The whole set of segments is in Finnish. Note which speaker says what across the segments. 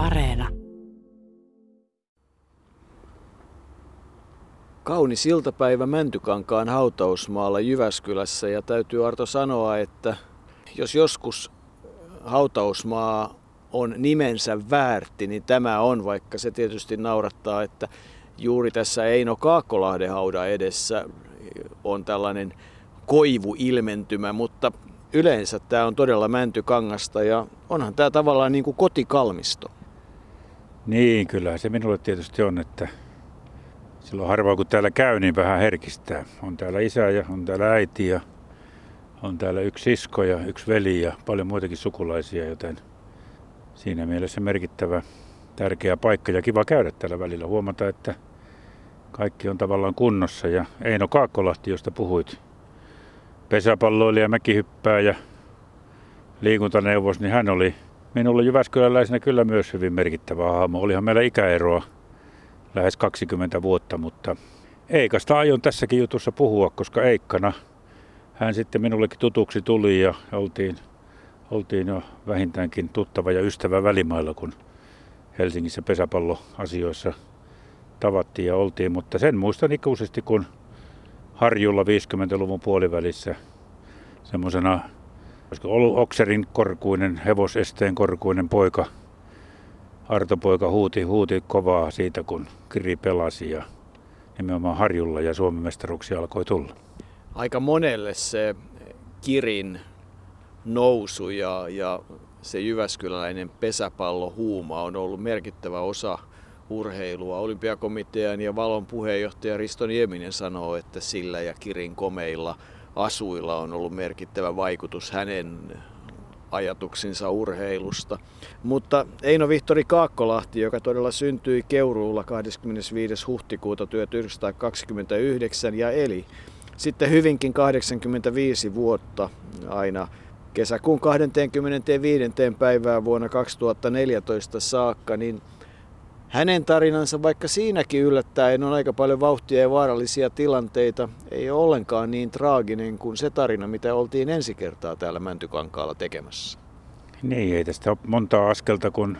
Speaker 1: Areena.
Speaker 2: Kaunis iltapäivä Mäntykankaan hautausmaalla Jyväskylässä ja täytyy Arto sanoa, että jos joskus hautausmaa on nimensä väärti, niin tämä on, vaikka se tietysti naurattaa, että juuri tässä Eino Kaakkolahden haudan edessä on tällainen koivuilmentymä, mutta yleensä tämä on todella mäntykangasta ja onhan tämä tavallaan niin kuin kotikalmisto.
Speaker 3: Niin, kyllä se minulle tietysti on, että silloin harvoin kun täällä käy, niin vähän herkistää. On täällä isä ja on täällä äiti ja on täällä yksi sisko ja yksi veli ja paljon muitakin sukulaisia, joten siinä mielessä merkittävä tärkeä paikka ja kiva käydä täällä välillä. Huomata, että kaikki on tavallaan kunnossa ja Eino Kaakkolahti, josta puhuit, pesäpalloilija, mäkihyppääjä, liikuntaneuvos, niin hän oli minulle Jyväskyläläisenä kyllä myös hyvin merkittävä hahmo. Olihan meillä ikäeroa lähes 20 vuotta, mutta Eikasta aion tässäkin jutussa puhua, koska Eikkana hän sitten minullekin tutuksi tuli ja oltiin, oltiin jo vähintäänkin tuttava ja ystävä välimailla, kun Helsingissä pesäpalloasioissa tavattiin ja oltiin. Mutta sen muistan ikuisesti, kun Harjulla 50-luvun puolivälissä semmoisena olisiko ollut Okserin korkuinen, hevosesteen korkuinen poika, Artopoika huuti, huuti kovaa siitä, kun Kiri pelasi ja nimenomaan Harjulla ja Suomen mestaruuksia alkoi tulla.
Speaker 2: Aika monelle se Kirin nousu ja, ja se Jyväskyläläinen pesäpallohuuma on ollut merkittävä osa urheilua. Olympiakomitean ja Valon puheenjohtaja Risto Nieminen sanoo, että sillä ja Kirin komeilla asuilla on ollut merkittävä vaikutus hänen ajatuksinsa urheilusta. Mutta Eino Vihtori Kaakkolahti, joka todella syntyi Keuruulla 25. huhtikuuta 1929 ja eli sitten hyvinkin 85 vuotta aina kesäkuun 25. päivää vuonna 2014 saakka, niin hänen tarinansa, vaikka siinäkin yllättäen on aika paljon vauhtia ja vaarallisia tilanteita, ei ole ollenkaan niin traaginen kuin se tarina, mitä oltiin ensi kertaa täällä Mäntykankaalla tekemässä.
Speaker 3: Niin, ei tästä ole montaa askelta, kun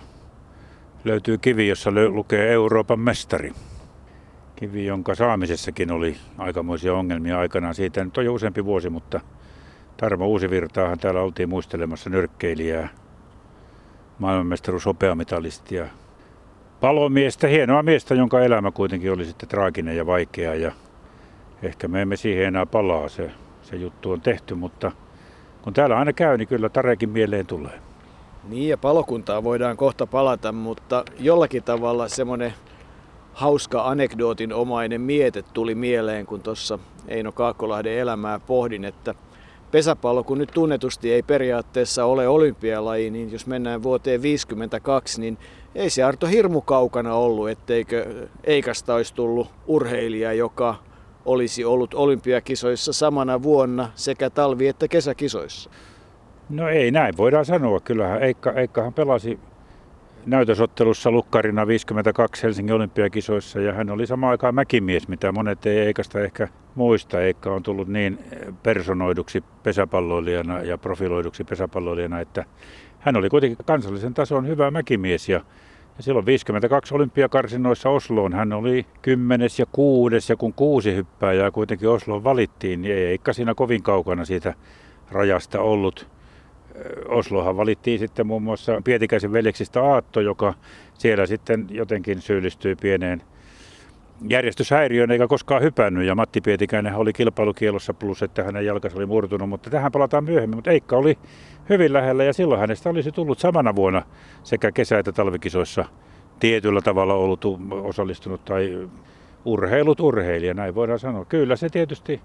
Speaker 3: löytyy kivi, jossa lukee Euroopan mestari. Kivi, jonka saamisessakin oli aikamoisia ongelmia aikanaan. Siitä nyt on jo useampi vuosi, mutta Tarmo Uusivirtaahan täällä oltiin muistelemassa nyrkkeilijää, maailmanmestaruus hopeamitalistia, palomiestä, hienoa miestä, jonka elämä kuitenkin oli sitten traaginen ja vaikea ja ehkä me emme siihen enää palaa, se, se juttu on tehty, mutta kun täällä aina käy, niin kyllä Tarekin mieleen tulee.
Speaker 2: Niin ja palokuntaa voidaan kohta palata, mutta jollakin tavalla semmoinen hauska anekdootin omainen miete tuli mieleen, kun tuossa Eino Kaakkolahden elämää pohdin, että pesäpallo, kun nyt tunnetusti ei periaatteessa ole olympialaji, niin jos mennään vuoteen 52, niin ei se Arto hirmu kaukana ollut, etteikö Eikasta olisi tullut urheilija, joka olisi ollut olympiakisoissa samana vuonna sekä talvi- että kesäkisoissa.
Speaker 3: No ei näin voidaan sanoa. Kyllähän Eikka, Eikkahan pelasi näytösottelussa lukkarina 52 Helsingin olympiakisoissa ja hän oli sama aikaan mäkimies, mitä monet ei Eikasta ehkä muista. Eikka on tullut niin personoiduksi pesäpalloilijana ja profiloiduksi pesäpalloilijana, että hän oli kuitenkin kansallisen tason hyvä mäkimies ja ja silloin 52 olympiakarsinoissa Osloon hän oli kymmenes ja kuudes ja kun kuusi hyppääjää kuitenkin Osloon valittiin, niin ei Eikka siinä kovin kaukana siitä rajasta ollut. Oslohan valittiin sitten muun muassa Pietikäisen veljeksistä Aatto, joka siellä sitten jotenkin syyllistyi pieneen järjestyshäiriöön eikä koskaan hypännyt. Ja Matti Pietikäinen oli kilpailukielossa plus, että hänen jalkansa oli murtunut, mutta tähän palataan myöhemmin. Mutta Eikka oli hyvin lähellä ja silloin hänestä olisi tullut samana vuonna sekä kesä- että talvikisoissa tietyllä tavalla ollut osallistunut tai urheilut urheilija, näin voidaan sanoa. Kyllä se tietysti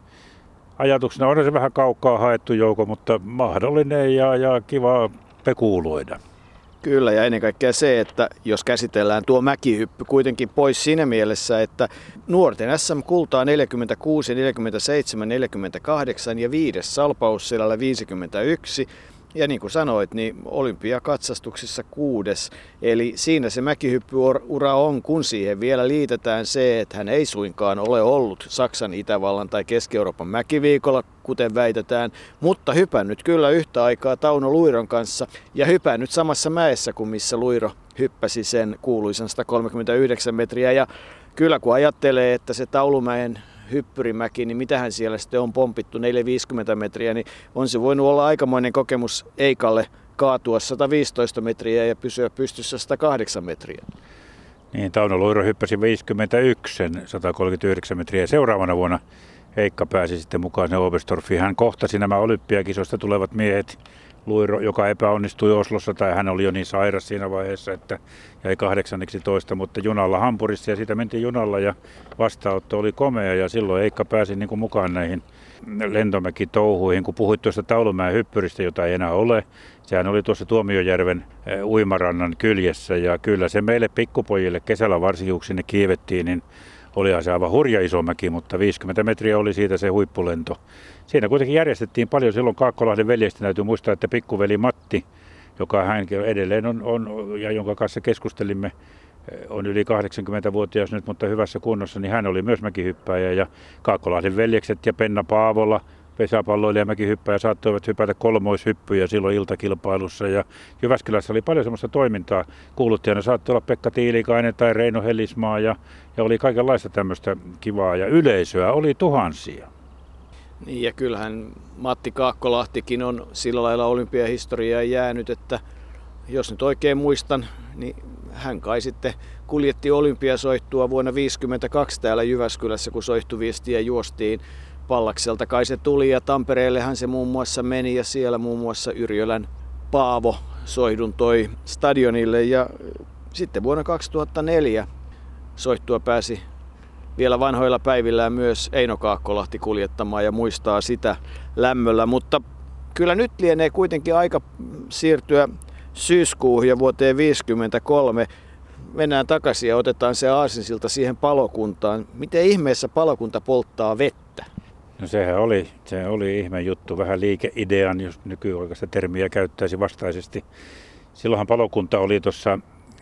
Speaker 3: ajatuksena on se vähän kaukaa haettu jouko, mutta mahdollinen ja, ja kiva pekuuloida.
Speaker 2: Kyllä, ja ennen kaikkea se, että jos käsitellään tuo mäkihyppy kuitenkin pois siinä mielessä, että nuorten SM-kultaa 46, 47, 48 ja viides salpaus 51, ja niin kuin sanoit, niin olympiakatsastuksissa kuudes. Eli siinä se mäkihyppyura on, kun siihen vielä liitetään se, että hän ei suinkaan ole ollut Saksan, Itävallan tai Keski-Euroopan mäkiviikolla kuten väitetään, mutta hypännyt kyllä yhtä aikaa Tauno Luiron kanssa ja hypännyt samassa mäessä kuin missä Luiro hyppäsi sen kuuluisan 139 metriä. Ja kyllä kun ajattelee, että se Taulumäen hyppyrimäki, niin mitähän siellä sitten on pompittu 450 metriä, niin on se voinut olla aikamoinen kokemus Eikalle kaatua 115 metriä ja pysyä pystyssä 108 metriä.
Speaker 3: Niin, Tauno Luiro hyppäsi 51 139 metriä. Seuraavana vuonna Heikka pääsi sitten mukaan sen Oberstdorfiin. Hän kohtasi nämä olympiakisoista tulevat miehet. Luiro, joka epäonnistui Oslossa, tai hän oli jo niin sairas siinä vaiheessa, että jäi kahdeksanneksi toista, mutta junalla Hampurissa ja siitä mentiin junalla ja vastaanotto oli komea ja silloin Heikka pääsi niin kuin mukaan näihin lentomäki-touhuihin, kun puhuit tuosta Taulumäen hyppyristä, jota ei enää ole. Sehän oli tuossa Tuomiojärven eh, uimarannan kyljessä ja kyllä se meille pikkupojille kesällä varsinkin, kun sinne kiivettiin, niin olihan se aivan hurja iso mäki, mutta 50 metriä oli siitä se huippulento. Siinä kuitenkin järjestettiin paljon silloin Kaakkolahden veljestä. Täytyy muistaa, että pikkuveli Matti, joka hän edelleen on, on ja jonka kanssa keskustelimme, eh, on yli 80-vuotias nyt, mutta hyvässä kunnossa, niin hän oli myös mäkihyppäjä ja Kaakkolahden veljekset ja Penna Paavola, pesäpalloilija ja mäkihyppäjä saattoivat hypätä kolmoishyppyjä silloin iltakilpailussa ja Jyväskylässä oli paljon semmoista toimintaa. Kuuluttajana saattoi olla Pekka Tiilikainen tai Reino Helismaa ja, ja oli kaikenlaista tämmöistä kivaa ja yleisöä oli tuhansia.
Speaker 2: Niin ja kyllähän Matti Kaakkolahtikin on sillä lailla olympiahistoriaa jäänyt, että jos nyt oikein muistan, niin hän kai sitten kuljetti olympiasoittua vuonna 1952 täällä Jyväskylässä, kun soihtuviestiä juostiin Pallakselta. Kai se tuli ja Tampereellehan se muun muassa meni ja siellä muun muassa Yrjölän Paavo soihdun toi stadionille ja sitten vuonna 2004 soittua pääsi vielä vanhoilla päivillään myös Eino Kaakkolahti kuljettamaan ja muistaa sitä lämmöllä, mutta kyllä nyt lienee kuitenkin aika siirtyä syyskuuhun ja vuoteen 1953. Mennään takaisin ja otetaan se aasinsilta siihen palokuntaan. Miten ihmeessä palokunta polttaa vettä?
Speaker 3: No sehän oli, se oli ihme juttu, vähän liikeidean, jos nykyaikaista termiä käyttäisi vastaisesti. Silloinhan palokunta oli tuossa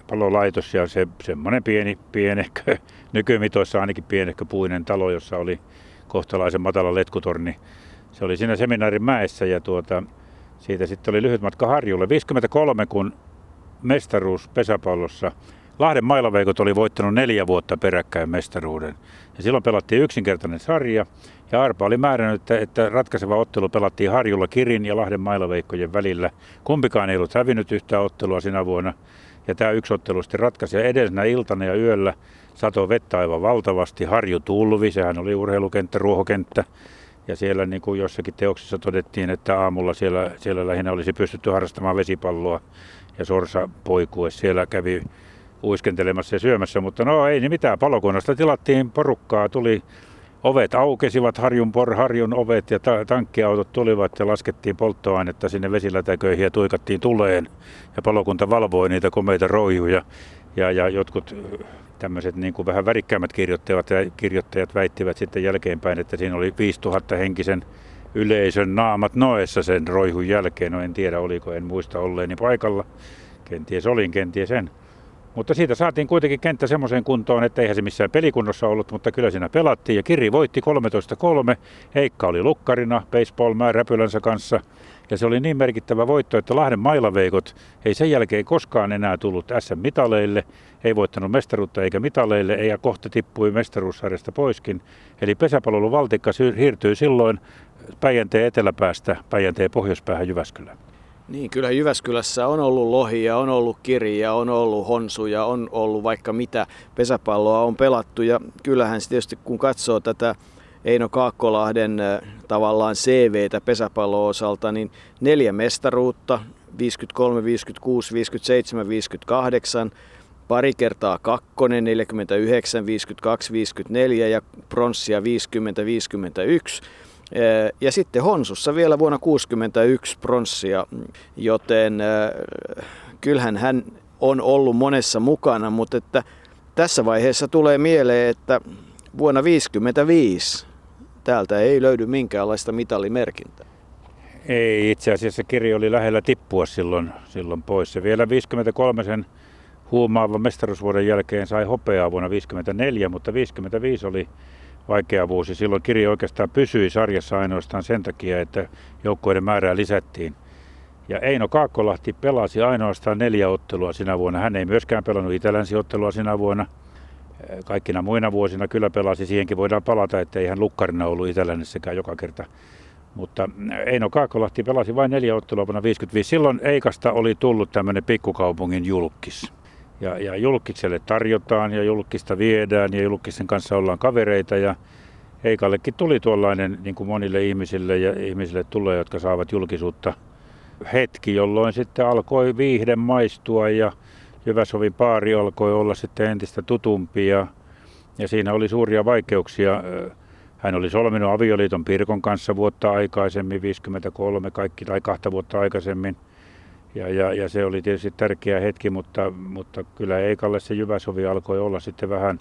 Speaker 3: palolaitos ja se semmoinen pieni, pienehkö, nykymitoissa ainakin pienehkö puinen talo, jossa oli kohtalaisen matala letkutorni. Se oli siinä seminaarin mäessä ja tuota, siitä sitten oli lyhyt matka Harjulle. 53 kun mestaruus pesäpallossa. Lahden mailaveikot oli voittanut neljä vuotta peräkkäin mestaruuden. Ja silloin pelattiin yksinkertainen sarja. Ja Arpa oli määrännyt, että, että ratkaiseva ottelu pelattiin Harjulla Kirin ja Lahden mailaveikkojen välillä. Kumpikaan ei ollut hävinnyt yhtä ottelua sinä vuonna. Ja tämä yksi ottelu sitten ratkaisi. Ja edellisenä iltana ja yöllä sato vettä aivan valtavasti. Harju tulvi, sehän oli urheilukenttä, ruohokenttä. Ja siellä niin kuin jossakin teoksissa todettiin, että aamulla siellä, siellä lähinnä olisi pystytty harrastamaan vesipalloa. Ja Sorsa poikue siellä kävi uiskentelemassa ja syömässä, mutta no ei niin mitään. Palokunnasta tilattiin porukkaa, tuli ovet aukesivat, harjun, por, harjun ovet ja ta- tankkiautot tulivat ja laskettiin polttoainetta sinne vesilätäköihin ja tuikattiin tuleen. Ja palokunta valvoi niitä komeita roijuja ja, ja jotkut tämmöiset niin kuin vähän värikkäämmät kirjoittajat, ja kirjoittajat väittivät sitten jälkeenpäin, että siinä oli 5000 henkisen yleisön naamat noessa sen roihun jälkeen. No en tiedä, oliko, en muista olleeni paikalla. Kenties olin, kenties en. Mutta siitä saatiin kuitenkin kenttä semmoiseen kuntoon, että eihän se missään pelikunnossa ollut, mutta kyllä siinä pelattiin. Ja Kiri voitti 13-3. Heikka oli lukkarina baseball Räpylänsä kanssa. Ja se oli niin merkittävä voitto, että Lahden mailaveikot ei sen jälkeen koskaan enää tullut SM-mitaleille, ei voittanut mestaruutta eikä mitaleille, ja kohta tippui mestaruussarjasta poiskin. Eli pesäpallon valtikka siirtyi silloin Päijänteen eteläpäästä Päijänteen pohjoispäähän Jyväskylään.
Speaker 2: Niin, kyllä Jyväskylässä on ollut lohia, on ollut kirja, on ollut honsuja, on ollut vaikka mitä pesäpalloa on pelattu. Ja kyllähän tietysti kun katsoo tätä Eino Kaakkolahden tavallaan CVtä pesäpallon osalta, niin neljä mestaruutta, 53, 56, 57, 58, pari kertaa kakkonen, 49, 52, 54 ja pronssia 50, 51. Ja sitten Honsussa vielä vuonna 1961 pronssia, joten kyllähän hän on ollut monessa mukana, mutta että tässä vaiheessa tulee mieleen, että vuonna 1955 täältä ei löydy minkäänlaista mitalimerkintää.
Speaker 3: Ei, itse asiassa kirja oli lähellä tippua silloin, silloin pois. Se vielä 53 sen huumaavan mestaruusvuoden jälkeen sai hopeaa vuonna 54, mutta 55 oli vaikea vuosi. Silloin Kiri oikeastaan pysyi sarjassa ainoastaan sen takia, että joukkueiden määrää lisättiin. Ja Eino Kaakkolahti pelasi ainoastaan neljä ottelua sinä vuonna. Hän ei myöskään pelannut itälänsiottelua sinä vuonna. Kaikkina muina vuosina kyllä pelasi. Siihenkin voidaan palata, että ei hän lukkarina ollut itälännissäkään joka kerta. Mutta Eino Kaakkolahti pelasi vain neljä ottelua vuonna 55. Silloin Eikasta oli tullut tämmöinen pikkukaupungin julkis. Ja, ja julkiselle tarjotaan ja julkista viedään ja julkisten kanssa ollaan kavereita. Ja Eikallekin tuli tuollainen niin kuin monille ihmisille ja ihmisille tulee, jotka saavat julkisuutta hetki, jolloin sitten alkoi viihde maistua ja Jyväsovin paari alkoi olla sitten entistä tutumpi ja, ja siinä oli suuria vaikeuksia. Hän oli solminut avioliiton Pirkon kanssa vuotta aikaisemmin, 53 kaikki, tai kahta vuotta aikaisemmin. Ja, ja, ja se oli tietysti tärkeä hetki, mutta, mutta kyllä Eikalle se Jyväsovi alkoi olla sitten vähän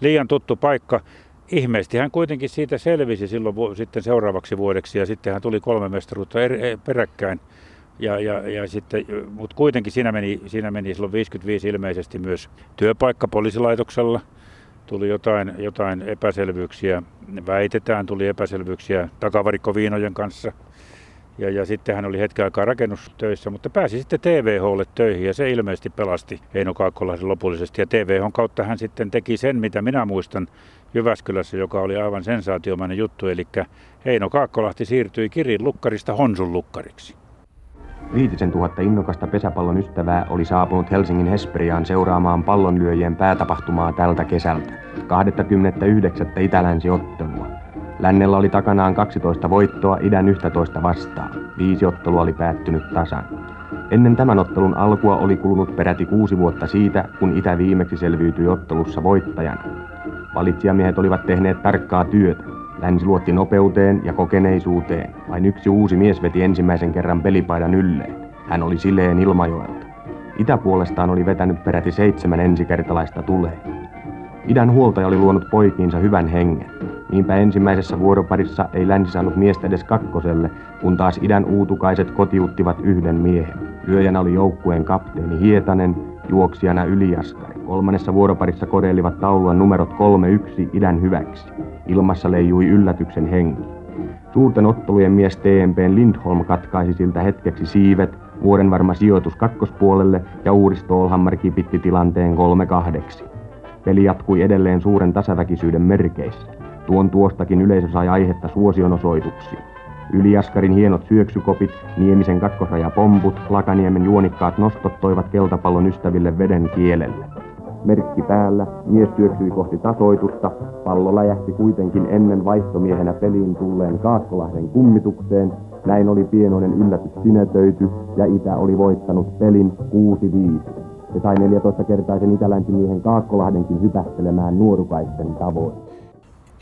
Speaker 3: liian tuttu paikka. Ihmeesti hän kuitenkin siitä selvisi silloin sitten seuraavaksi vuodeksi ja sitten hän tuli kolme mestaruutta er, peräkkäin. Ja, ja, ja sitten, mutta kuitenkin siinä meni, siinä meni silloin 55 ilmeisesti myös työpaikka poliisilaitoksella. Tuli jotain, jotain epäselvyyksiä, väitetään, tuli epäselvyyksiä takavarikkoviinojen kanssa. Ja, ja sitten hän oli hetken aikaa rakennustöissä, mutta pääsi sitten TVHlle töihin ja se ilmeisesti pelasti Eino Kaakkolaisen lopullisesti. Ja TVHn kautta hän sitten teki sen, mitä minä muistan Jyväskylässä, joka oli aivan sensaatiomainen juttu. Eli Eino Kaakkolahti siirtyi Kirin lukkarista Honsun lukkariksi.
Speaker 1: Viitisen tuhatta innokasta pesäpallon ystävää oli saapunut Helsingin Hesperiaan seuraamaan pallonlyöjien päätapahtumaa tältä kesältä, 29. itälänsiottelua. Lännellä oli takanaan 12 voittoa idän 11 vastaan. Viisi ottelua oli päättynyt tasan. Ennen tämän ottelun alkua oli kulunut peräti kuusi vuotta siitä, kun Itä viimeksi selviytyi ottelussa voittajana. Valitsijamiehet olivat tehneet tarkkaa työtä. Länsi luotti nopeuteen ja kokeneisuuteen. Vain yksi uusi mies veti ensimmäisen kerran pelipaidan ylleen. Hän oli Sileen Ilmajoelta. Itä puolestaan oli vetänyt peräti seitsemän ensikertalaista tulee. Idän huoltaja oli luonut poikiinsa hyvän hengen. Niinpä ensimmäisessä vuoroparissa ei länsi saanut miestä edes kakkoselle, kun taas idän uutukaiset kotiuttivat yhden miehen. Lyöjänä oli joukkueen kapteeni Hietanen, juoksijana Yliaskari. Kolmannessa vuoroparissa koreilivat taulua numerot 3-1 idän hyväksi. Ilmassa leijui yllätyksen henki. Suurten ottelujen mies TMPn Lindholm katkaisi siltä hetkeksi siivet, vuoden varma sijoitus kakkospuolelle ja Uuri Stolhammer kipitti tilanteen 3-2. Peli jatkui edelleen suuren tasaväkisyyden merkeissä. Tuon tuostakin yleisö sai aihetta suosionosoituksiin. Yliaskarin hienot syöksykopit, Niemisen kakkosrajapomput, Lakaniemen juonikkaat nostot toivat keltapallon ystäville veden kielelle. Merkki päällä, mies syöksyi kohti tasoitusta, pallo läjähti kuitenkin ennen vaihtomiehenä peliin tulleen Kaakkolahden kummitukseen, näin oli pienoinen yllätys sinetöity ja Itä oli voittanut pelin 6-5. Se sai 14-kertaisen itälänsimiehen Kaakkolahdenkin hypähtelemään nuorukaisten tavoin.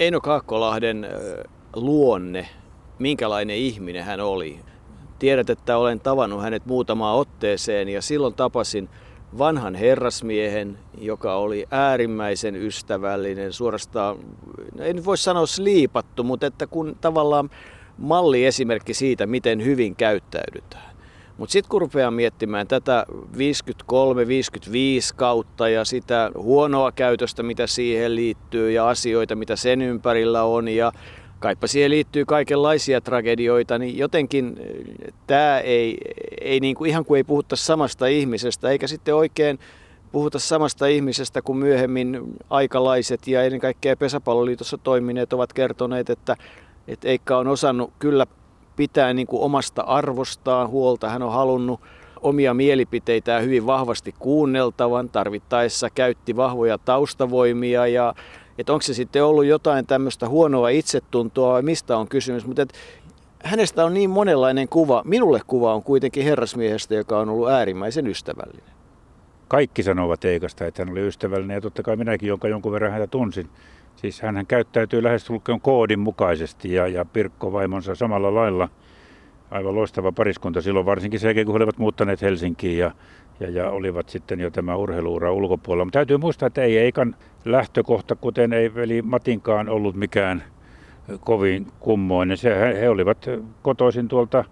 Speaker 2: Eino Kaakkolahden luonne, minkälainen ihminen hän oli. Tiedät, että olen tavannut hänet muutamaan otteeseen ja silloin tapasin vanhan herrasmiehen, joka oli äärimmäisen ystävällinen, suorastaan, no en voi sanoa sliipattu, mutta että kun tavallaan malli esimerkki siitä, miten hyvin käyttäydytään. Mutta sitten kun rupeaa miettimään tätä 53-55 kautta ja sitä huonoa käytöstä, mitä siihen liittyy ja asioita, mitä sen ympärillä on ja kaipa siihen liittyy kaikenlaisia tragedioita, niin jotenkin eh, tämä ei, ei niin kuin, ihan kuin ei puhuta samasta ihmisestä, eikä sitten oikein puhuta samasta ihmisestä kuin myöhemmin aikalaiset ja ennen kaikkea pesäpalloliitossa toimineet ovat kertoneet, että, että Eikka on osannut kyllä pitää niin kuin omasta arvostaan huolta. Hän on halunnut omia mielipiteitään hyvin vahvasti kuunneltavan, tarvittaessa käytti vahvoja taustavoimia ja että onko se sitten ollut jotain tämmöistä huonoa itsetuntoa vai mistä on kysymys, mutta et hänestä on niin monenlainen kuva. Minulle kuva on kuitenkin herrasmiehestä, joka on ollut äärimmäisen ystävällinen.
Speaker 3: Kaikki sanovat Eikasta, että hän oli ystävällinen ja totta kai minäkin, jonka jonkun verran häntä tunsin. Siis hän käyttäytyy lähestulkoon koodin mukaisesti ja, ja Pirkko vaimonsa samalla lailla. Aivan loistava pariskunta silloin, varsinkin sen kun he olivat muuttaneet Helsinkiin ja, ja, ja olivat sitten jo tämä urheiluura ulkopuolella. Mutta täytyy muistaa, että ei Eikan lähtökohta, kuten ei veli Matinkaan ollut mikään kovin kummoinen. Se, he, he olivat kotoisin tuolta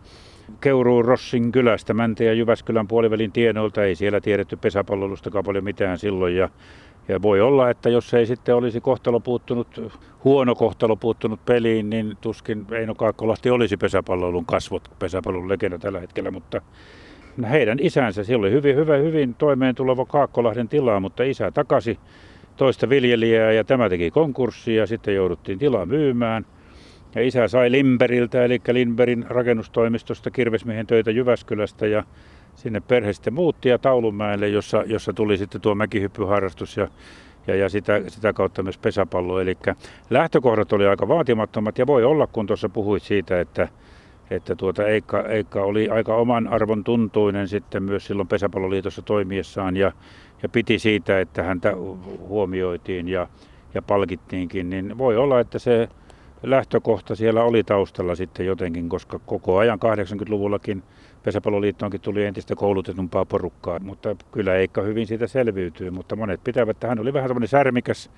Speaker 3: Keuruun Rossin kylästä, Mäntä ja Jyväskylän puolivälin tienoilta. Ei siellä tiedetty pesäpallolustakaan paljon mitään silloin. Ja, ja voi olla, että jos ei sitten olisi kohtalo puuttunut, huono kohtalo puuttunut peliin, niin tuskin Eino Kaakkolahti olisi pesäpallolun kasvot, pesäpallon legenda tällä hetkellä, mutta heidän isänsä, siellä oli hyvin, hyvin, hyvin toimeen tuleva Kaakkolahden tilaa, mutta isä takasi toista viljelijää ja tämä teki konkurssia ja sitten jouduttiin tilaa myymään. Ja isä sai Limberiltä, eli Limberin rakennustoimistosta kirvesmiehen töitä Jyväskylästä ja sinne perhe sitten muutti ja Taulunmäelle, jossa, jossa tuli sitten tuo mäkihyppyharrastus ja, ja, ja sitä, sitä kautta myös pesäpallo. Eli lähtökohdat oli aika vaatimattomat ja voi olla, kun tuossa puhuit siitä, että, että tuota Eikka, Eikka oli aika oman arvon tuntuinen sitten myös silloin pesäpalloliitossa toimiessaan ja, ja piti siitä, että häntä huomioitiin ja, ja palkittiinkin, niin voi olla, että se lähtökohta siellä oli taustalla sitten jotenkin, koska koko ajan 80-luvullakin pesäpalloliittoonkin tuli entistä koulutetumpaa porukkaa, mutta kyllä Eikka hyvin siitä selviytyy, mutta monet pitävät, että hän oli vähän semmoinen särmikäs,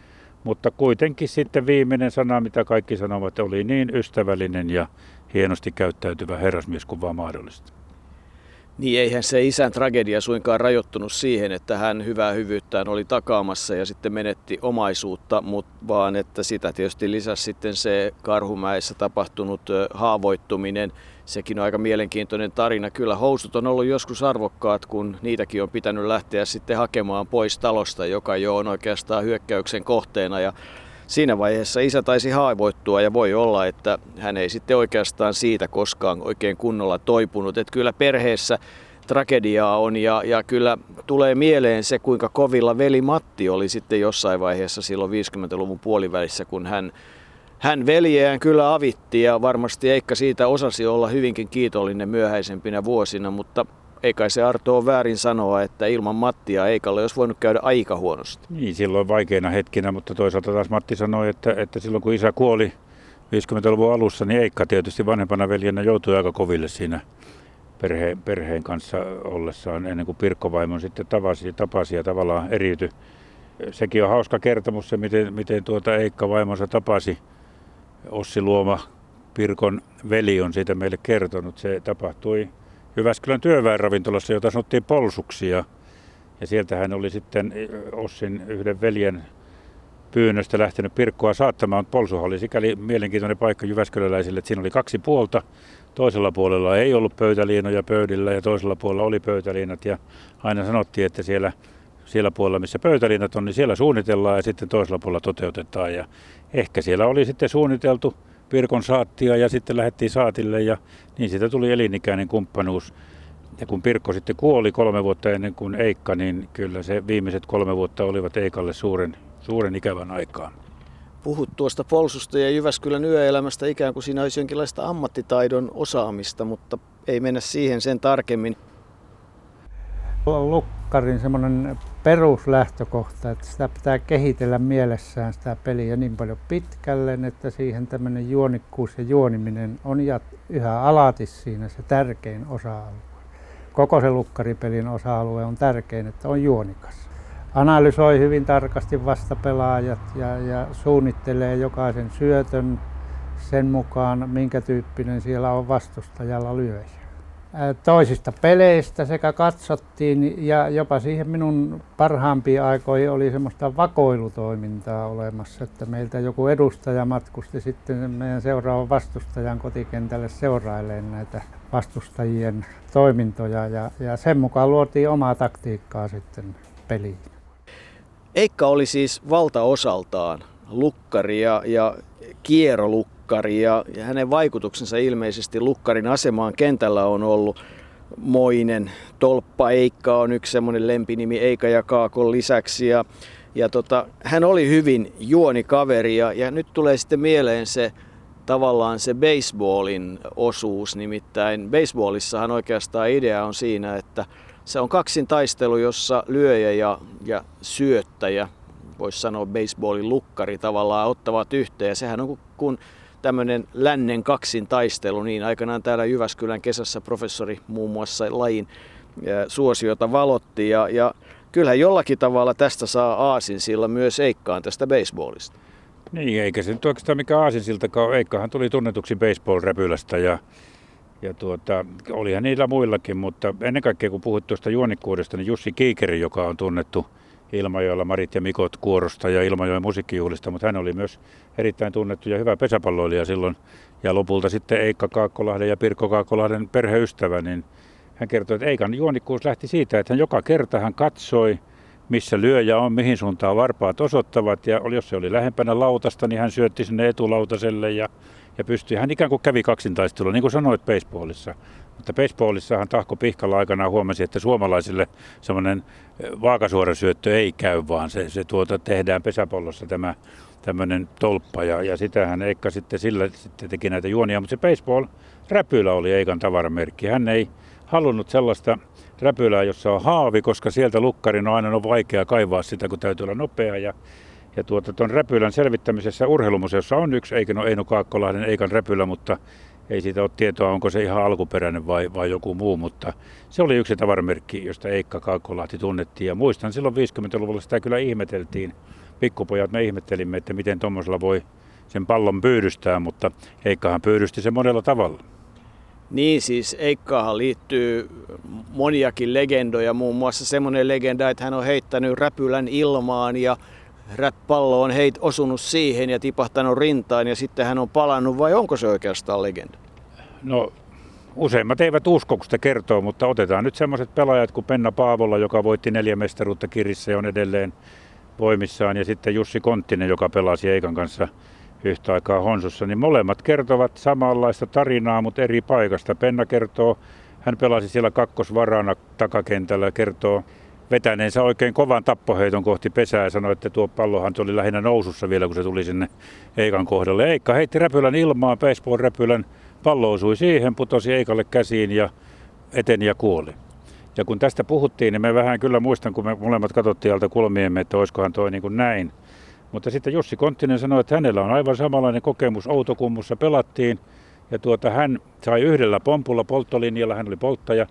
Speaker 3: mutta kuitenkin sitten viimeinen sana, mitä kaikki sanovat, oli niin ystävällinen ja hienosti käyttäytyvä herrasmies kuin vaan mahdollista.
Speaker 2: Niin eihän se isän tragedia suinkaan rajoittunut siihen, että hän hyvää hyvyyttään oli takaamassa ja sitten menetti omaisuutta, mutta vaan että sitä tietysti lisäsi sitten se Karhumäessä tapahtunut haavoittuminen. Sekin on aika mielenkiintoinen tarina. Kyllä housut on ollut joskus arvokkaat, kun niitäkin on pitänyt lähteä sitten hakemaan pois talosta, joka jo on oikeastaan hyökkäyksen kohteena. Ja siinä vaiheessa isä taisi haavoittua ja voi olla, että hän ei sitten oikeastaan siitä koskaan oikein kunnolla toipunut. Että kyllä perheessä tragediaa on ja, ja kyllä tulee mieleen se, kuinka kovilla veli Matti oli sitten jossain vaiheessa silloin 50-luvun puolivälissä, kun hän hän veljeään kyllä avitti ja varmasti Eikka siitä osasi olla hyvinkin kiitollinen myöhäisempinä vuosina, mutta ei kai se Arto ole väärin sanoa, että ilman Mattia Eikalle olisi voinut käydä aika huonosti.
Speaker 3: Niin, silloin vaikeina hetkinä, mutta toisaalta taas Matti sanoi, että, että silloin kun isä kuoli 50-luvun alussa, niin Eikka tietysti vanhempana veljenä joutui aika koville siinä perheen, perheen kanssa ollessaan ennen kuin Pirkkovaimon sitten tapasi, tapasi ja tavallaan eriytyi. Sekin on hauska kertomus se, miten, miten tuota Eikka vaimonsa tapasi. Ossi Luoma, Pirkon veli on siitä meille kertonut. Se tapahtui Jyväskylän työväenravintolassa, jota sanottiin Polsuksia. Ja sieltä hän oli sitten Ossin yhden veljen pyynnöstä lähtenyt Pirkkoa saattamaan. Polsuhan oli sikäli mielenkiintoinen paikka Jyväskyläläisille, että siinä oli kaksi puolta. Toisella puolella ei ollut pöytäliinoja pöydillä ja toisella puolella oli pöytäliinat. Ja aina sanottiin, että siellä, siellä puolella, missä pöytäliinat on, niin siellä suunnitellaan ja sitten toisella puolella toteutetaan. Ja ehkä siellä oli sitten suunniteltu Pirkon saattia ja sitten lähdettiin saatille ja niin siitä tuli elinikäinen kumppanuus. Ja kun Pirkko sitten kuoli kolme vuotta ennen kuin Eikka, niin kyllä se viimeiset kolme vuotta olivat Eikalle suuren, suuren ikävän aikaa.
Speaker 2: Puhut tuosta Polsusta ja Jyväskylän yöelämästä ikään kuin siinä olisi jonkinlaista ammattitaidon osaamista, mutta ei mennä siihen sen tarkemmin.
Speaker 4: Lukkarin semmoinen peruslähtökohta, että sitä pitää kehitellä mielessään sitä peliä niin paljon pitkälle, että siihen tämmöinen juonikkuus ja juoniminen on yhä alati siinä se tärkein osa-alue. Koko se lukkaripelin osa-alue on tärkein, että on juonikas. Analysoi hyvin tarkasti vastapelaajat ja, ja suunnittelee jokaisen syötön sen mukaan, minkä tyyppinen siellä on vastustajalla lyöjä toisista peleistä sekä katsottiin ja jopa siihen minun parhaampiin aikoihin oli semmoista vakoilutoimintaa olemassa, että meiltä joku edustaja matkusti sitten meidän seuraavan vastustajan kotikentälle seurailemaan näitä vastustajien toimintoja ja, ja sen mukaan luotiin omaa taktiikkaa sitten peliin.
Speaker 2: Eikka oli siis valtaosaltaan lukkari ja, ja kierrolukkari lukkari ja, ja hänen vaikutuksensa ilmeisesti lukkarin asemaan kentällä on ollut. Moinen. Tolppa Eikka on yksi semmoinen lempinimi Eika ja Kaakon lisäksi. Ja, ja tota, hän oli hyvin juonikaveri ja, ja nyt tulee sitten mieleen se tavallaan se baseballin osuus, nimittäin baseballissahan oikeastaan idea on siinä, että se on kaksin taistelu, jossa lyöjä ja, ja syöttäjä, voisi sanoa baseballin lukkari tavallaan ottavat yhteen. Ja sehän on kun tämmöinen lännen kaksin taistelu, niin aikanaan täällä Jyväskylän kesässä professori muun muassa lajin suosiota valotti ja, ja kyllähän jollakin tavalla tästä saa aasin sillä myös Eikkaan tästä baseballista.
Speaker 3: Niin, eikä se nyt oikeastaan mikään aasinsiltakaan ole. Eikkahan tuli tunnetuksi baseball-räpylästä ja, ja tuota, olihan niillä muillakin, mutta ennen kaikkea kun puhuit tuosta juonikkuudesta, niin Jussi Kiikeri, joka on tunnettu Ilmajoella Marit ja Mikot kuorosta ja Ilmajoen musiikkijuhlista, mutta hän oli myös erittäin tunnettu ja hyvä pesäpalloilija silloin. Ja lopulta sitten Eikka Kaakkolahden ja Pirkko Kaakkolahden perheystävä, niin hän kertoi, että Eikan juonikkuus lähti siitä, että hän joka kerta hän katsoi, missä lyöjä on, mihin suuntaan varpaat osoittavat. Ja jos se oli lähempänä lautasta, niin hän syötti sinne etulautaselle ja, ja pystyi. Hän ikään kuin kävi kaksintaistelua, niin kuin sanoit baseballissa. Mutta baseballissahan Tahko Pihkala aikanaan huomasi, että suomalaisille semmoinen vaakasuorasyöttö ei käy, vaan se, se tuota, tehdään pesäpallossa tämä tämmöinen tolppa ja, ja sitähän Eikka sitten sillä sitten teki näitä juonia, mutta se baseball räpylä oli Eikan tavaramerkki. Hän ei halunnut sellaista räpylää, jossa on haavi, koska sieltä lukkarin on aina on vaikea kaivaa sitä, kun täytyy olla nopea. Ja, ja tuota, tuon räpylän selvittämisessä urheilumuseossa on yksi Eino, Eino Kaakkolahden Eikan räpylä, mutta ei siitä ole tietoa, onko se ihan alkuperäinen vai, vai joku muu, mutta se oli yksi tavaramerkki, josta Eikka Kaakkolahti tunnettiin. Ja muistan silloin 50-luvulla sitä kyllä ihmeteltiin. Pikkupojat me ihmettelimme, että miten tuommoisella voi sen pallon pyydystää, mutta Eikkahan pyydysti sen monella tavalla.
Speaker 2: Niin siis Eikkaahan liittyy moniakin legendoja, muun muassa semmoinen legenda, että hän on heittänyt räpylän ilmaan ja räppallo on heit osunut siihen ja tipahtanut rintaan ja sitten hän on palannut vai onko se oikeastaan legenda?
Speaker 3: No useimmat eivät usko, kun sitä kertoo, mutta otetaan nyt semmoiset pelaajat kuin Penna Paavola, joka voitti neljä mestaruutta Kirissä ja on edelleen voimissaan ja sitten Jussi Konttinen, joka pelasi Eikan kanssa yhtä aikaa Honsussa, niin molemmat kertovat samanlaista tarinaa, mutta eri paikasta. Penna kertoo, hän pelasi siellä kakkosvarana takakentällä kertoo vetäneensä oikein kovan tappoheiton kohti pesää ja sanoi, että tuo pallohan oli lähinnä nousussa vielä, kun se tuli sinne Eikan kohdalle. Eikka heitti räpylän ilmaan, baseball-räpylän, pallo osui siihen, putosi Eikalle käsiin ja eteni ja kuoli. Ja kun tästä puhuttiin, niin me vähän kyllä muistan, kun me molemmat katsottiin alta kulmiemme, että olisikohan toi niin kuin näin. Mutta sitten Jussi Konttinen sanoi, että hänellä on aivan samanlainen kokemus. Outokummussa pelattiin ja tuota, hän sai yhdellä pompulla polttolinjalla, hän oli polttaja,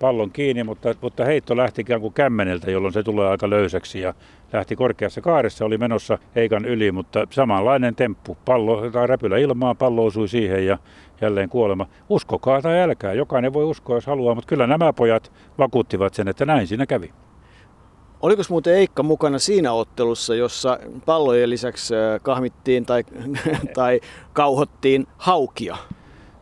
Speaker 3: pallon kiinni, mutta, mutta heitto lähti ikään kuin kämmeneltä, jolloin se tulee aika löysäksi ja lähti korkeassa kaaressa, oli menossa Eikan yli, mutta samanlainen temppu. Pallo tai räpylä ilmaa, pallo osui siihen ja jälleen kuolema. Uskokaa tai älkää, jokainen voi uskoa jos haluaa, mutta kyllä nämä pojat vakuuttivat sen, että näin siinä kävi.
Speaker 2: Oliko muuten Eikka mukana siinä ottelussa, jossa pallojen lisäksi kahmittiin tai, tai kauhottiin haukia?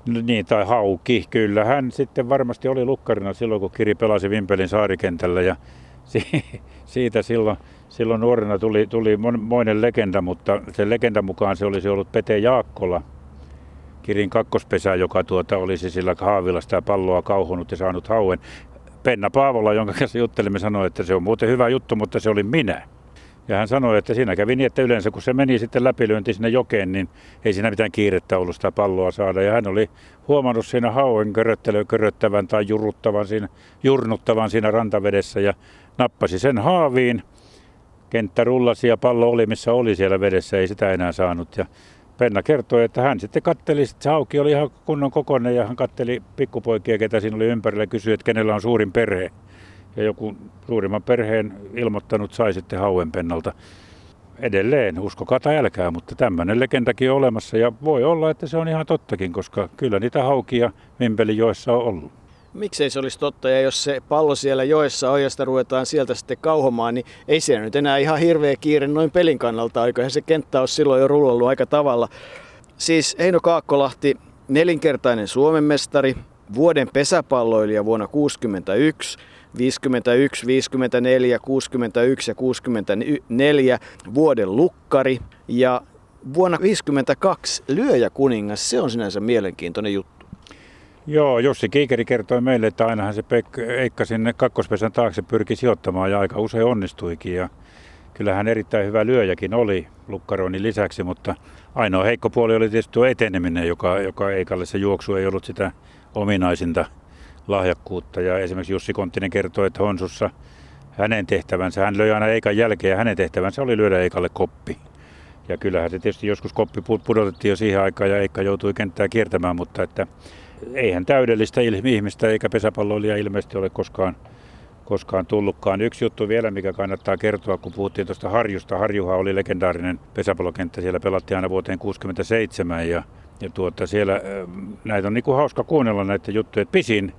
Speaker 3: Niin, tai hauki, kyllä. Hän sitten varmasti oli lukkarina silloin, kun Kiri pelasi Vimpelin saarikentällä ja siitä silloin, silloin nuorena tuli, tuli moinen legenda, mutta sen legenda mukaan se olisi ollut Pete Jaakkola, Kirin kakkospesä, joka tuota olisi sillä haavilla sitä palloa kauhunut ja saanut hauen. Penna Paavola, jonka kanssa juttelimme, sanoi, että se on muuten hyvä juttu, mutta se oli minä. Ja hän sanoi, että siinä kävi niin, että yleensä kun se meni sitten läpilyönti sinne jokeen, niin ei siinä mitään kiirettä ollut sitä palloa saada. Ja hän oli huomannut siinä hauen köröttävän tai juruttavan siinä, jurnuttavan siinä rantavedessä ja nappasi sen haaviin. Kenttä rullasi ja pallo oli missä oli siellä vedessä, ei sitä enää saanut. Ja Penna kertoi, että hän sitten katteli, se hauki oli ihan kunnon kokoinen ja hän katteli pikkupoikia, ketä siinä oli ympärillä kysyi, että kenellä on suurin perhe. Ja joku suurimman perheen ilmoittanut sai sitten hauen pennalta. Edelleen, uskokaa tai älkää, mutta tämmöinen legendakin on olemassa ja voi olla, että se on ihan tottakin, koska kyllä niitä haukia joissa on ollut
Speaker 2: miksei se olisi totta. Ja jos se pallo siellä joessa on ja sitä ruvetaan sieltä sitten kauhomaan, niin ei siellä nyt enää ihan hirveä kiire noin pelin kannalta. Eiköhän se kenttä ole silloin jo rullannut aika tavalla. Siis Eino Kaakkolahti, nelinkertainen Suomen mestari, vuoden pesäpalloilija vuonna 1961, 51, 54, 61 ja 64 vuoden lukkari ja vuonna 52 lyöjäkuningas, se on sinänsä mielenkiintoinen juttu.
Speaker 3: Joo, Jussi Kiikeri kertoi meille, että ainahan se Eikka sinne kakkospesän taakse pyrki sijoittamaan ja aika usein onnistuikin. Ja kyllähän erittäin hyvä lyöjäkin oli Lukkaroinnin lisäksi, mutta ainoa heikko puoli oli tietysti tuo eteneminen, joka, joka Eikalle se juoksu ei ollut sitä ominaisinta lahjakkuutta. Ja esimerkiksi Jussi Konttinen kertoi, että Honsussa hänen tehtävänsä, hän löi aina Eikan jälkeen ja hänen tehtävänsä oli lyödä Eikalle koppi. Ja kyllähän se tietysti joskus koppi pudotettiin jo siihen aikaan ja Eikka joutui kenttää kiertämään, mutta että eihän täydellistä ihmistä eikä pesäpalloilija ilmeisesti ole koskaan, koskaan tullutkaan. Yksi juttu vielä, mikä kannattaa kertoa, kun puhuttiin tuosta Harjusta. Harjuha oli legendaarinen pesäpallokenttä. Siellä pelattiin aina vuoteen 67 ja, ja tuota, siellä näitä on niin kuin hauska kuunnella näitä juttuja. Pisin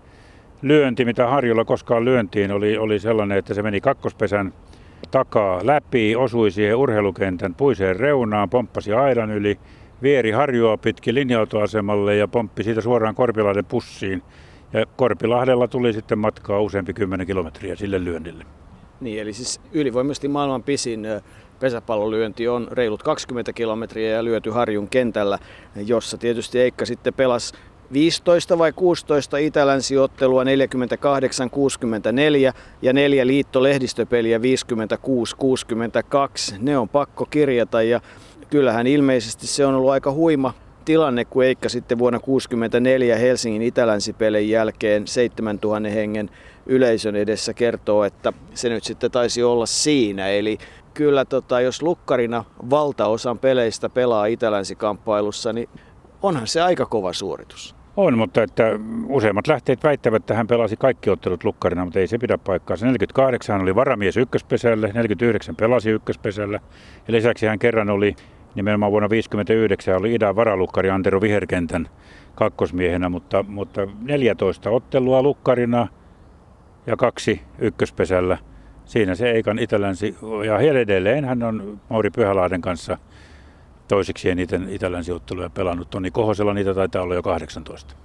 Speaker 3: lyönti, mitä Harjulla koskaan lyöntiin, oli, oli sellainen, että se meni kakkospesän takaa läpi, osui siihen urheilukentän puiseen reunaan, pomppasi aidan yli, vieri Harjua pitki linja-autoasemalle ja pomppi siitä suoraan Korpilahden pussiin. Ja Korpilahdella tuli sitten matkaa useampi kymmenen kilometriä sille lyönnille.
Speaker 2: Niin, eli siis ylivoimaisesti maailman pisin pesäpallolyönti on reilut 20 kilometriä ja lyöty Harjun kentällä, jossa tietysti Eikka sitten pelasi 15 vai 16 itälänsiottelua 48-64 ja neljä liittolehdistöpeliä 56-62. Ne on pakko kirjata ja kyllähän ilmeisesti se on ollut aika huima tilanne, kun Eikka sitten vuonna 1964 Helsingin itälänsipelin jälkeen 7000 hengen yleisön edessä kertoo, että se nyt sitten taisi olla siinä. Eli kyllä tota, jos lukkarina valtaosan peleistä pelaa itälänsikamppailussa, niin onhan se aika kova suoritus.
Speaker 3: On, mutta että useimmat lähteet väittävät, että hän pelasi kaikki ottelut lukkarina, mutta ei se pidä paikkaa. 48 oli varamies ykköspesälle, 49 pelasi ykköspesällä ja lisäksi hän kerran oli nimenomaan vuonna 1959 oli idän varalukkari Antero Viherkentän kakkosmiehenä, mutta, mutta 14 ottelua lukkarina ja kaksi ykköspesällä. Siinä se Eikan itälänsi, ja edelleen hän on Mauri Pyhälahden kanssa toisiksi eniten itälänsiotteluja pelannut. Toni Kohosella niitä taitaa olla jo 18.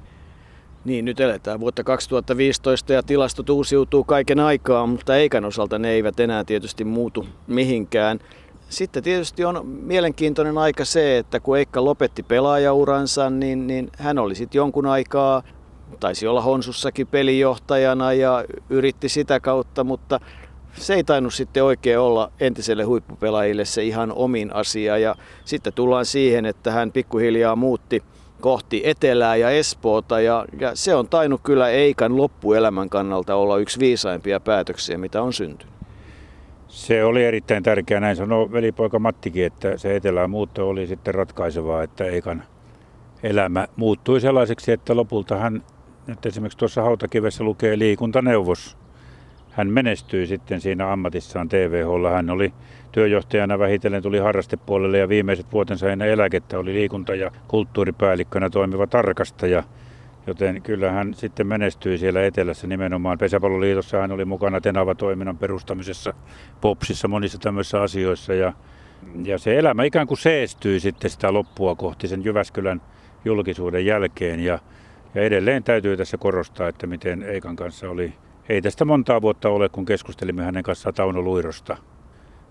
Speaker 2: Niin, nyt eletään vuotta 2015 ja tilastot uusiutuu kaiken aikaa, mutta Eikan osalta ne eivät enää tietysti muutu mihinkään. Sitten tietysti on mielenkiintoinen aika se, että kun Eikka lopetti pelaajauransa, niin, niin hän oli sitten jonkun aikaa, taisi olla Honsussakin pelijohtajana ja yritti sitä kautta, mutta se ei tainnut sitten oikein olla entiselle huippupelaajille se ihan omin asia. Ja sitten tullaan siihen, että hän pikkuhiljaa muutti kohti Etelää ja Espoota ja, ja se on tainnut kyllä Eikan loppuelämän kannalta olla yksi viisaimpia päätöksiä, mitä on syntynyt.
Speaker 3: Se oli erittäin tärkeää, näin sanoi velipoika Mattikin, että se etelään muutto oli sitten ratkaisevaa, että Eikan elämä muuttui sellaiseksi, että lopulta hän, nyt esimerkiksi tuossa hautakivessä lukee liikuntaneuvos, hän menestyi sitten siinä ammatissaan TVHlla. Hän oli työjohtajana vähitellen tuli harrastepuolelle ja viimeiset vuotensa ennen eläkettä oli liikunta- ja kulttuuripäällikkönä toimiva tarkastaja. Joten kyllä hän sitten menestyi siellä etelässä nimenomaan. Pesäpalloliitossa hän oli mukana Tenava-toiminnan perustamisessa, Popsissa, monissa tämmöisissä asioissa. Ja, ja se elämä ikään kuin seestyi sitten sitä loppua kohti sen Jyväskylän julkisuuden jälkeen. Ja, ja edelleen täytyy tässä korostaa, että miten Eikan kanssa oli. Ei tästä montaa vuotta ole, kun keskustelimme hänen kanssaan Tauno Luirosta.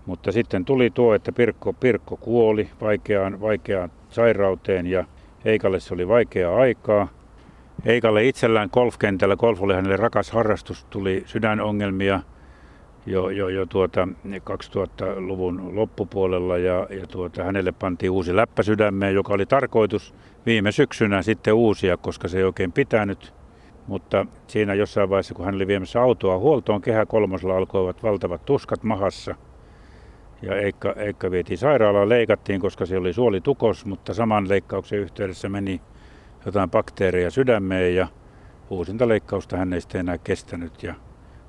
Speaker 3: Mutta sitten tuli tuo, että Pirkko, Pirkko kuoli vaikeaan, vaikeaan sairauteen ja Eikalle se oli vaikeaa aikaa. Eikalle itsellään golfkentällä, golf oli hänelle rakas harrastus, tuli sydänongelmia jo, jo, jo tuota 2000-luvun loppupuolella ja, ja tuota, hänelle pantiin uusi läppä sydämeen, joka oli tarkoitus viime syksynä sitten uusia, koska se ei oikein pitänyt. Mutta siinä jossain vaiheessa, kun hän oli viemässä autoa huoltoon, kehä kolmosella alkoivat valtavat tuskat mahassa. Ja Eikka, Eikka vietiin sairaalaan, leikattiin, koska se oli suolitukos, mutta saman leikkauksen yhteydessä meni jotain bakteereja sydämeen ja uusinta leikkausta hän ei sitten enää kestänyt ja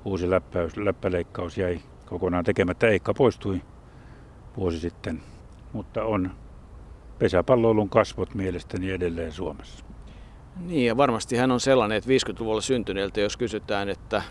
Speaker 3: uusi läppäys, läppäleikkaus jäi kokonaan tekemättä. Eikka poistui vuosi sitten, mutta on pesäpalloilun kasvot mielestäni edelleen Suomessa.
Speaker 2: Niin ja varmasti hän on sellainen, että 50-luvulla syntyneeltä, jos kysytään, että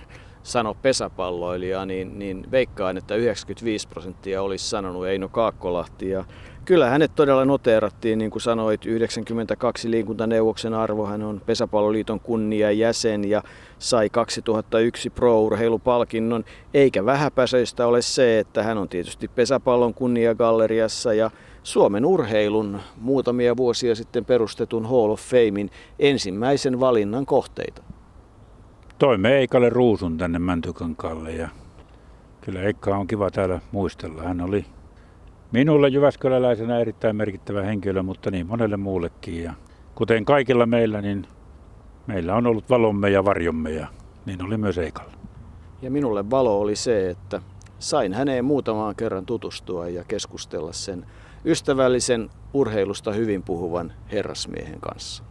Speaker 2: sano pesäpalloilija, niin, niin veikkaan, että 95 prosenttia olisi sanonut Eino Kaakkolahti. Ja kyllä hänet todella noteerattiin, niin kuin sanoit, 92 liikuntaneuvoksen arvo. Hän on Pesäpalloliiton kunnia jäsen ja sai 2001 pro-urheilupalkinnon. Eikä vähäpäsöistä ole se, että hän on tietysti Pesäpallon kunniagalleriassa ja Suomen urheilun muutamia vuosia sitten perustetun Hall of Famein ensimmäisen valinnan kohteita.
Speaker 3: Toimme Eikalle ruusun tänne Mäntykankaalle ja kyllä Eikka on kiva täällä muistella. Hän oli minulle Jyväskyläläisenä erittäin merkittävä henkilö, mutta niin monelle muullekin. Ja kuten kaikilla meillä, niin meillä on ollut valomme ja varjomme ja niin oli myös Eikalla.
Speaker 2: Ja minulle valo oli se, että sain häneen muutamaan kerran tutustua ja keskustella sen ystävällisen urheilusta hyvin puhuvan herrasmiehen kanssa.